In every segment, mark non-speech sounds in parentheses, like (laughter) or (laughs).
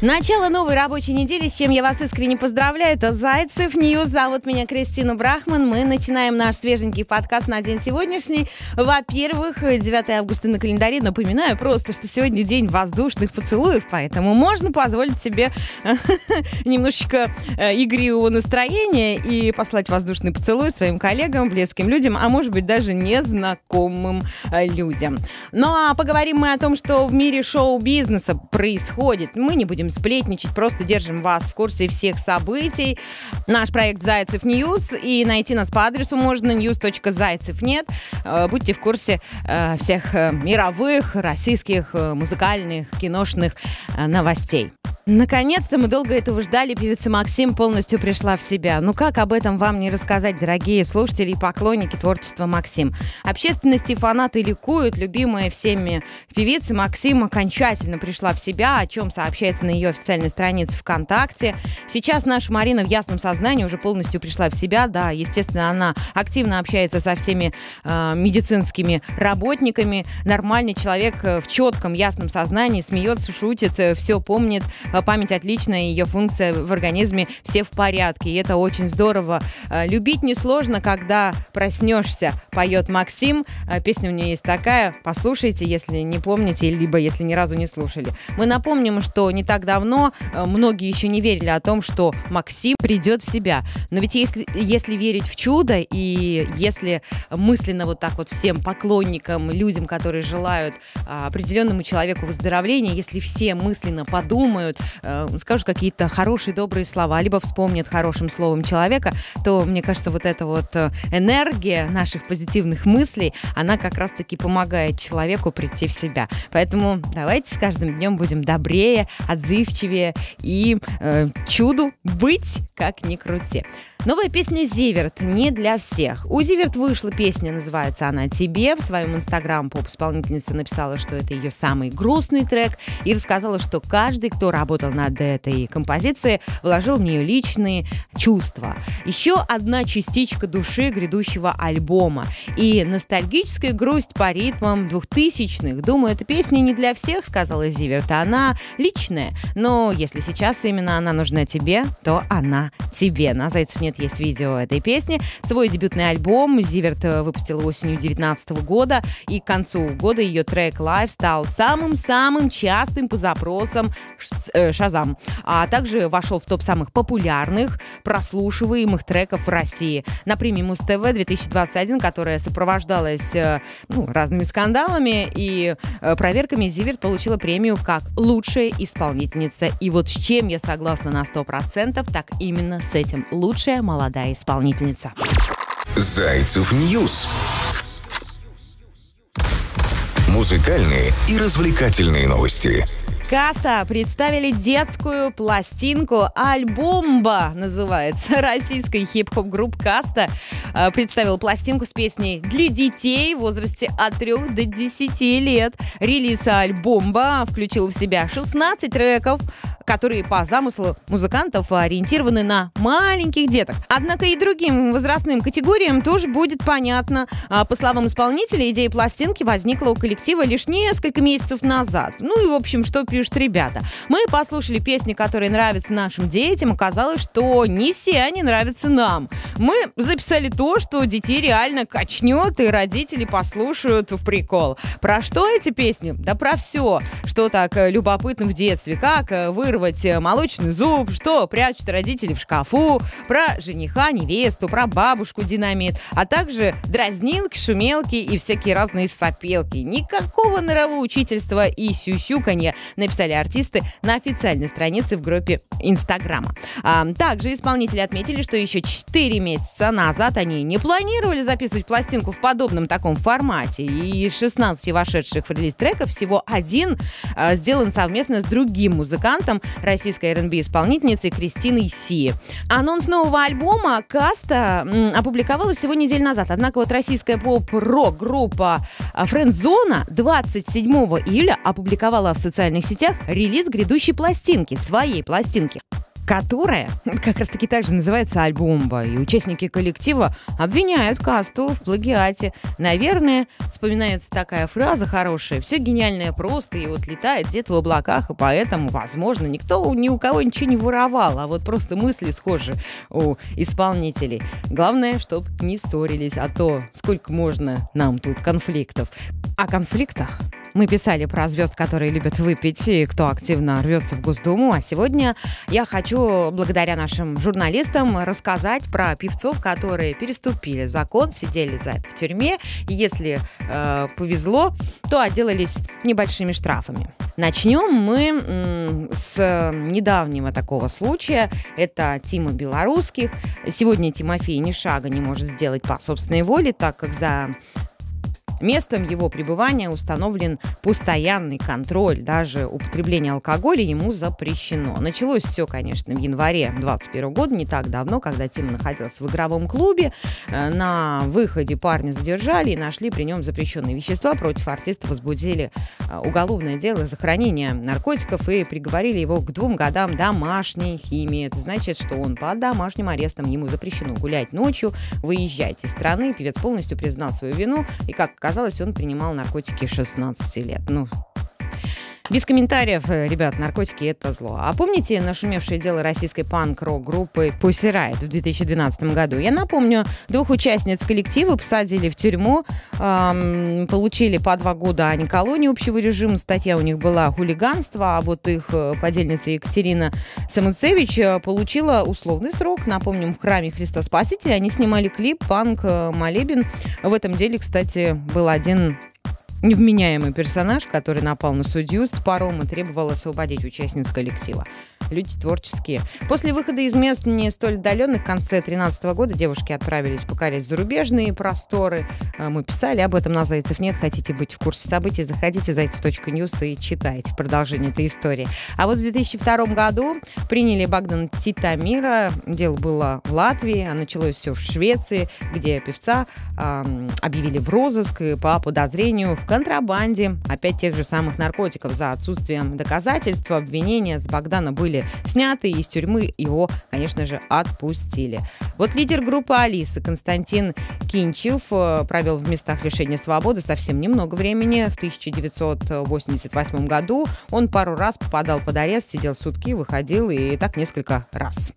Начало новой рабочей недели, с чем я вас искренне поздравляю. Это Зайцев News. Зовут меня Кристина Брахман. Мы начинаем наш свеженький подкаст на день сегодняшний. Во-первых, 9 августа на календаре. Напоминаю просто, что сегодня день воздушных поцелуев, поэтому можно позволить себе (laughs) немножечко э, игривого настроения и послать воздушный поцелуй своим коллегам, близким людям, а может быть даже незнакомым э, людям. Ну а поговорим мы о том, что в мире шоу-бизнеса происходит. Мы не будем будем сплетничать, просто держим вас в курсе всех событий. Наш проект «Зайцев News», и найти нас по адресу можно news.zaycev.net. Э, будьте в курсе э, всех э, мировых, российских, музыкальных, киношных новостей. Наконец-то мы долго этого ждали. Певица Максим полностью пришла в себя. Ну как об этом вам не рассказать, дорогие слушатели и поклонники творчества Максим? Общественности и фанаты ликуют. Любимая всеми певица Максим окончательно пришла в себя, о чем сообщается на ее официальной странице ВКонтакте. Сейчас наша Марина в ясном сознании уже полностью пришла в себя. Да, естественно, она активно общается со всеми э, медицинскими работниками. Нормальный человек э, в четком, ясном сознании смеется, шутит, э, все помнит Э, память отличная, ее функция в организме все в порядке, и это очень здорово. Любить несложно, когда проснешься, поет Максим. Песня у нее есть такая, послушайте, если не помните, либо если ни разу не слушали. Мы напомним, что не так давно многие еще не верили о том, что Максим придет в себя. Но ведь если, если верить в чудо и если мысленно вот так вот всем поклонникам, людям, которые желают определенному человеку выздоровления, если все мысленно подумают, э, скажут какие-то хорошие, добрые слова, либо вспомнят хорошим словом человека, то, мне кажется, вот эта вот э, энергия наших позитивных мыслей, она как раз-таки помогает человеку прийти в себя. Поэтому давайте с каждым днем будем добрее, отзывчивее и э, чуду быть, как ни крути. Новая песня «Зиверт» не для всех. У Зиверт вышла песня, называется она «Тебе». В своем инстаграм поп-исполнительница написала, что это ее самый грустный трек и рассказала, что каждый, кто работал над этой композицией, вложил в нее личные чувства. Еще одна частичка души грядущего альбома. И ностальгическая грусть по ритмам двухтысячных. Думаю, эта песня не для всех, сказала Зиверт. Она личная. Но если сейчас именно она нужна тебе, то она тебе. На Зайцев нет есть видео этой песни. Свой дебютный альбом Зиверт э, выпустила осенью 2019 года, и к концу года ее трек Live стал самым-самым частым по запросам э, Shazam, а также вошел в топ самых популярных, прослушиваемых треков в России. На премии Муз-ТВ 2021, которая сопровождалась э, ну, разными скандалами и проверками, Zivert получила премию как лучшая исполнительница. И вот с чем я согласна на 100%, так именно с этим. Лучшая молодая исполнительница. Зайцев News. Музыкальные и развлекательные новости. Каста представили детскую пластинку «Альбомба» называется. (laughs) Российская хип-хоп группа Каста э, представила пластинку с песней для детей в возрасте от 3 до 10 лет. Релиз «Альбомба» включил в себя 16 треков, которые по замыслу музыкантов ориентированы на маленьких деток. Однако и другим возрастным категориям тоже будет понятно. А, по словам исполнителя, идея пластинки возникла у коллектива лишь несколько месяцев назад. Ну и, в общем, что пишут ребята. Мы послушали песни, которые нравятся нашим детям. Оказалось, что не все они нравятся нам. Мы записали то, что детей реально качнет, и родители послушают в прикол. Про что эти песни? Да про все, что так э, любопытно в детстве. Как э, вырвать вырвать э, молочный зуб, что прячут родители в шкафу, про жениха, невесту, про бабушку динамит, а также дразнилки, шумелки и всякие разные сопелки. Никакого норовоучительства и сюсюканья написали артисты на официальной странице в группе Инстаграма. А, также исполнители отметили, что еще 4 месяца назад они не планировали записывать пластинку в подобном таком формате. И из 16 вошедших в релиз треков всего один а, сделан совместно с другим музыкантом, российской R&B исполнительницей Кристиной Си. Анонс нового альбома Каста опубликовала всего неделю назад. Однако вот российская поп-рок группа Френдзона 27 июля опубликовала в социальных сетях релиз грядущей пластинки, своей пластинки. Которая как раз-таки также называется «Альбомба». И участники коллектива обвиняют касту в плагиате. Наверное, вспоминается такая фраза хорошая «Все гениальное просто и вот летает где-то в облаках, и поэтому, возможно, никто ни у кого ничего не воровал, а вот просто мысли схожи у исполнителей. Главное, чтобы не ссорились, а то сколько можно нам тут конфликтов. О конфликтах мы писали про звезд, которые любят выпить и кто активно рвется в Госдуму. А сегодня я хочу, благодаря нашим журналистам, рассказать про певцов, которые переступили закон, сидели за это в тюрьме. И если э, повезло, то отделались небольшими штрафами. Начнем мы с недавнего такого случая. Это Тима Белорусских. Сегодня Тимофей ни шага не может сделать по собственной воле, так как за Местом его пребывания установлен постоянный контроль. Даже употребление алкоголя ему запрещено. Началось все, конечно, в январе 2021 года, не так давно, когда Тима находился в игровом клубе. Э, на выходе парня задержали и нашли при нем запрещенные вещества. Против артиста возбудили э, уголовное дело за хранение наркотиков и приговорили его к двум годам домашней химии. Это значит, что он под домашним арестом. Ему запрещено гулять ночью, выезжать из страны. Певец полностью признал свою вину и, как оказалось, он принимал наркотики 16 лет. Ну, без комментариев, э, ребят, наркотики это зло. А помните нашумевшее дело российской панк-рок группы Pussy Riot в 2012 году? Я напомню, двух участниц коллектива посадили в тюрьму, эм, получили по два года, а не колонии общего режима. Статья у них была хулиганство, а вот их э, подельница Екатерина Самуцевич э, получила условный срок. Напомним, в храме Христа Спасителя они снимали клип «Панк Молебен». В этом деле, кстати, был один невменяемый персонаж, который напал на судью с топором и требовал освободить участниц коллектива люди творческие. После выхода из мест не столь отдаленных в конце 2013 года девушки отправились покорять зарубежные просторы. А, мы писали об этом на «Зайцев нет». Хотите быть в курсе событий, заходите зайцев.ньюс и читайте продолжение этой истории. А вот в 2002 году приняли Богдан Титамира. Дело было в Латвии, а началось все в Швеции, где певца э, объявили в розыск по подозрению в контрабанде опять тех же самых наркотиков. За отсутствием доказательств обвинения с Богдана были были сняты, из тюрьмы его, конечно же, отпустили. Вот лидер группы «Алиса» Константин Кинчев э, провел в местах лишения свободы совсем немного времени. В 1988 году он пару раз попадал под арест, сидел сутки, выходил и так несколько раз.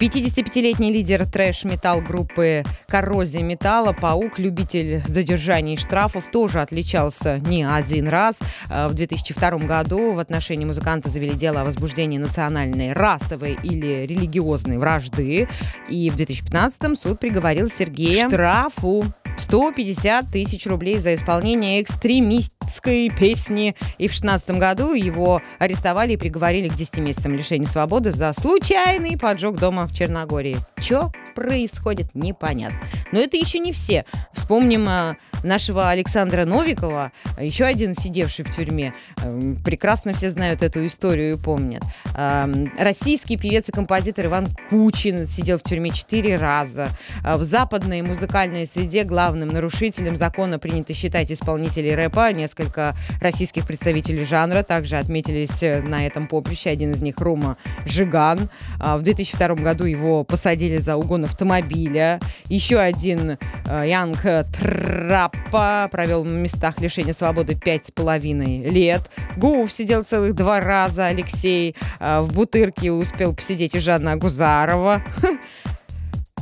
55-летний лидер трэш-метал группы «Коррозия металла», «Паук», любитель задержаний и штрафов, тоже отличался не один раз. Э, в 2002 году в отношении музыканта завели дело о возбуждении национальной, расовой или религиозной вражды. И в 2015 суд приговорил Сергея к штрафу 150 тысяч рублей за исполнение экстремистской песни. И в 2016 году его арестовали и приговорили к 10 месяцам лишения свободы за случайный поджог дома в Черногории. Что происходит, непонятно. Но это еще не все. Вспомним а, нашего Александра Новикова, еще один сидевший в тюрьме. Эм, прекрасно все знают эту историю и помнят. Эм, российский певец и композитор Иван Кучин сидел в тюрьме четыре раза. Э, в западной музыкальной среде главным нарушителем закона принято считать исполнителей рэпа. Несколько российских представителей жанра также отметились э, на этом поприще. Один из них Рома Жиган. А в 2002 году его посадили за угон автомобиля. Еще один Янг Трап Папа провел в местах лишения свободы пять с половиной лет. Гуф сидел целых два раза. Алексей э, в Бутырке успел посидеть и Жанна Гузарова. (laughs)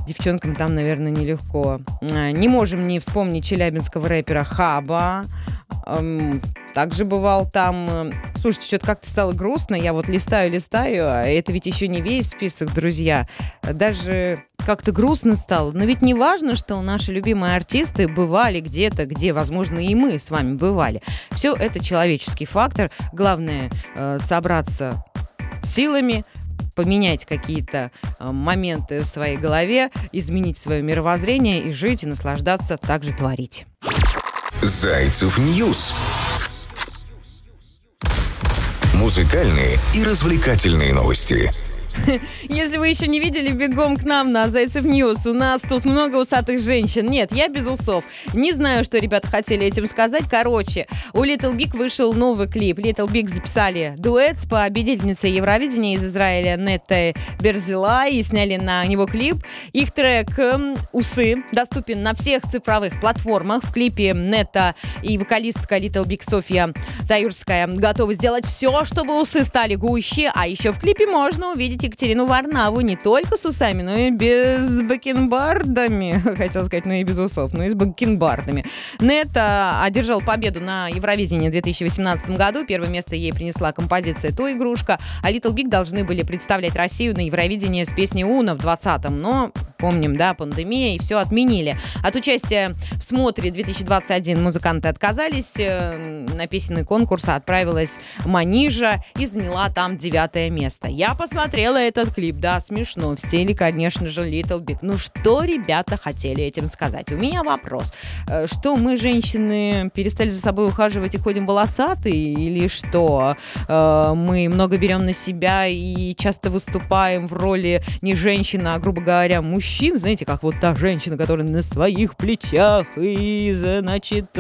Девчонкам там, наверное, нелегко. А, не можем не вспомнить челябинского рэпера Хаба. Также бывал там... Слушайте, что-то как-то стало грустно. Я вот листаю, листаю, а это ведь еще не весь список, друзья. Даже как-то грустно стало. Но ведь не важно, что наши любимые артисты бывали где-то, где, возможно, и мы с вами бывали. Все это человеческий фактор. Главное э, собраться силами, поменять какие-то э, моменты в своей голове, изменить свое мировоззрение и жить, и наслаждаться, также творить. Зайцев News. Музыкальные и развлекательные новости. (laughs) Если вы еще не видели, бегом к нам на Зайцев News. У нас тут много усатых женщин. Нет, я без усов. Не знаю, что ребята хотели этим сказать. Короче, у Little Big вышел новый клип. Little Big записали дуэт с победительницей Евровидения из Израиля Неттой Берзила и сняли на него клип. Их трек «Усы» доступен на всех цифровых платформах. В клипе Нетта и вокалистка Little Big Софья Таюрская готовы сделать все, чтобы усы стали гуще. А еще в клипе можно увидеть Екатерину Варнаву не только с усами, но и без бакенбардами. (laughs) Хотел сказать, ну и без усов, но и с бакенбардами. Нетта одержал победу на Евровидении в 2018 году. Первое место ей принесла композиция «То игрушка», а Little Big должны были представлять Россию на Евровидении с песней «Уна» в 20-м, но помним, да, пандемия, и все отменили. От участия в смотре 2021 музыканты отказались. Э, на песенный конкурс отправилась Манижа и заняла там девятое место. Я посмотрела этот клип, да, смешно. В стиле, конечно же, Little Big. Ну что ребята хотели этим сказать? У меня вопрос. Э, что мы, женщины, перестали за собой ухаживать и ходим волосатые? Или что? Э, мы много берем на себя и часто выступаем в роли не женщины, а, грубо говоря, мужчин? Мужчин, знаете, как вот та женщина, которая на своих плечах и, значит,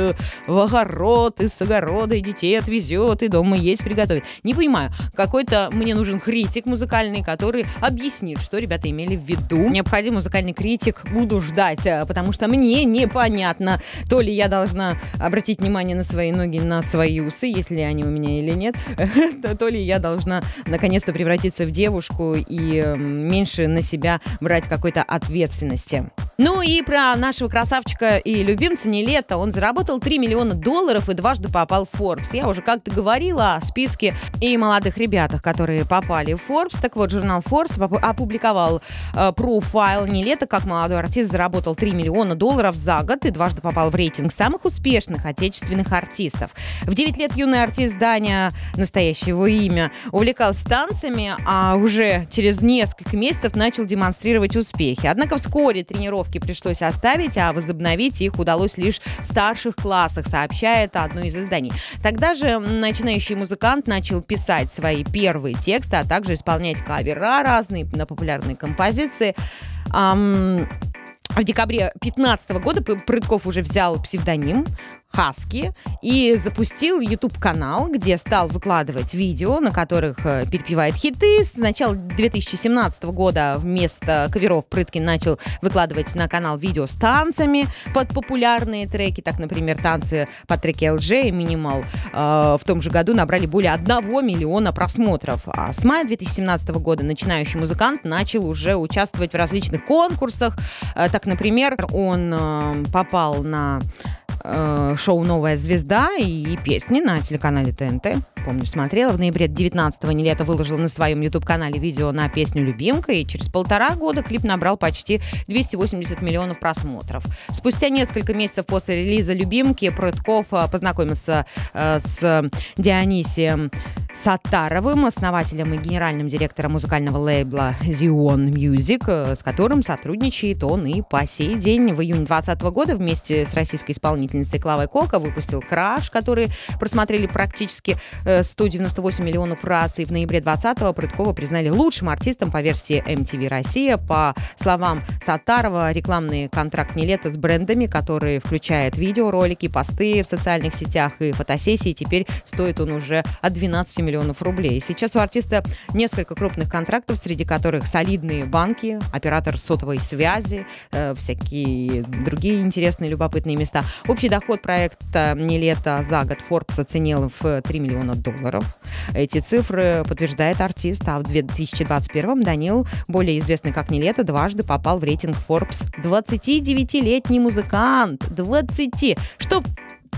в огород, из огорода и детей отвезет, и дома есть приготовит. Не понимаю, какой-то мне нужен критик музыкальный, который объяснит, что ребята имели в виду. Необходим музыкальный критик, буду ждать, э, потому что мне непонятно, то ли я должна обратить внимание на свои ноги, на свои усы, если они у меня или нет, (laughs) то ли я должна наконец-то превратиться в девушку и меньше на себя брать какой-то ответственности. Ну и про нашего красавчика и любимца Нелета. Он заработал 3 миллиона долларов и дважды попал в Forbes. Я уже как-то говорила о списке и молодых ребятах, которые попали в Forbes. Так вот, журнал Forbes опубликовал э, профайл Нелета, как молодой артист заработал 3 миллиона долларов за год и дважды попал в рейтинг самых успешных отечественных артистов. В 9 лет юный артист Даня, настоящее его имя, увлекался танцами, а уже через несколько месяцев начал демонстрировать успехи. Однако вскоре тренировки пришлось оставить, а возобновить их удалось лишь в старших классах, сообщает одно из изданий. Тогда же начинающий музыкант начал писать свои первые тексты, а также исполнять кавера разные на популярные композиции. Um, в декабре 2015 года Прытков уже взял псевдоним Хаски и запустил YouTube-канал, где стал выкладывать видео, на которых э, перепевает хиты. С начала 2017 года вместо каверов Прыткин начал выкладывать на канал видео с танцами под популярные треки. Так, например, танцы под треки LG и Minimal э, в том же году набрали более 1 миллиона просмотров. А с мая 2017 года начинающий музыкант начал уже участвовать в различных конкурсах. Э, так, например, он э, попал на э, шоу «Новая звезда» и, и песни на телеканале ТНТ. Помню, смотрела. В ноябре 19-го Нелета выложил на своем YouTube-канале видео на песню «Любимка», и через полтора года клип набрал почти 280 миллионов просмотров. Спустя несколько месяцев после релиза «Любимки» Прытков э, познакомился э, с Дионисием Сатаровым, основателем и генеральным директором музыкального лейбла Zion Music, э, с которым сотрудничает он и по сей день. В июне 2020 года вместе с российской исполнительницей Клавой Кока выпустил «Краш», который просмотрели практически 198 э, миллионов раз. И в ноябре 2020-го Прыткова признали лучшим артистом по версии MTV Россия. По словам Сатарова, рекламный контракт не лето с брендами, который включает видеоролики, посты в социальных сетях и фотосессии, теперь стоит он уже от 12 миллионов рублей. Сейчас у артиста несколько крупных контрактов, среди которых солидные банки, оператор сотовой связи, э, всякие другие интересные, любопытные места. Общий доход проекта «Не лето» за год Forbes оценил в 3 миллиона долларов. Эти цифры подтверждает артист, а в 2021 Данил, более известный как «NILETTO», дважды попал в рейтинг Forbes. 29-летний музыкант. 20. Что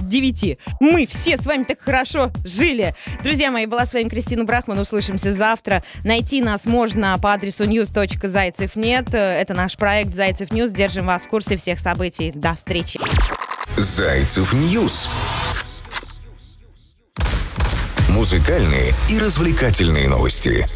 9. Мы все с вами так хорошо жили. Друзья мои, была с вами Кристина Брахман. Услышимся завтра. Найти нас можно по адресу news.zaycev.net. Это наш проект Зайцев News. Держим вас в курсе всех событий. До встречи. Зайцев News. Музыкальные и развлекательные новости.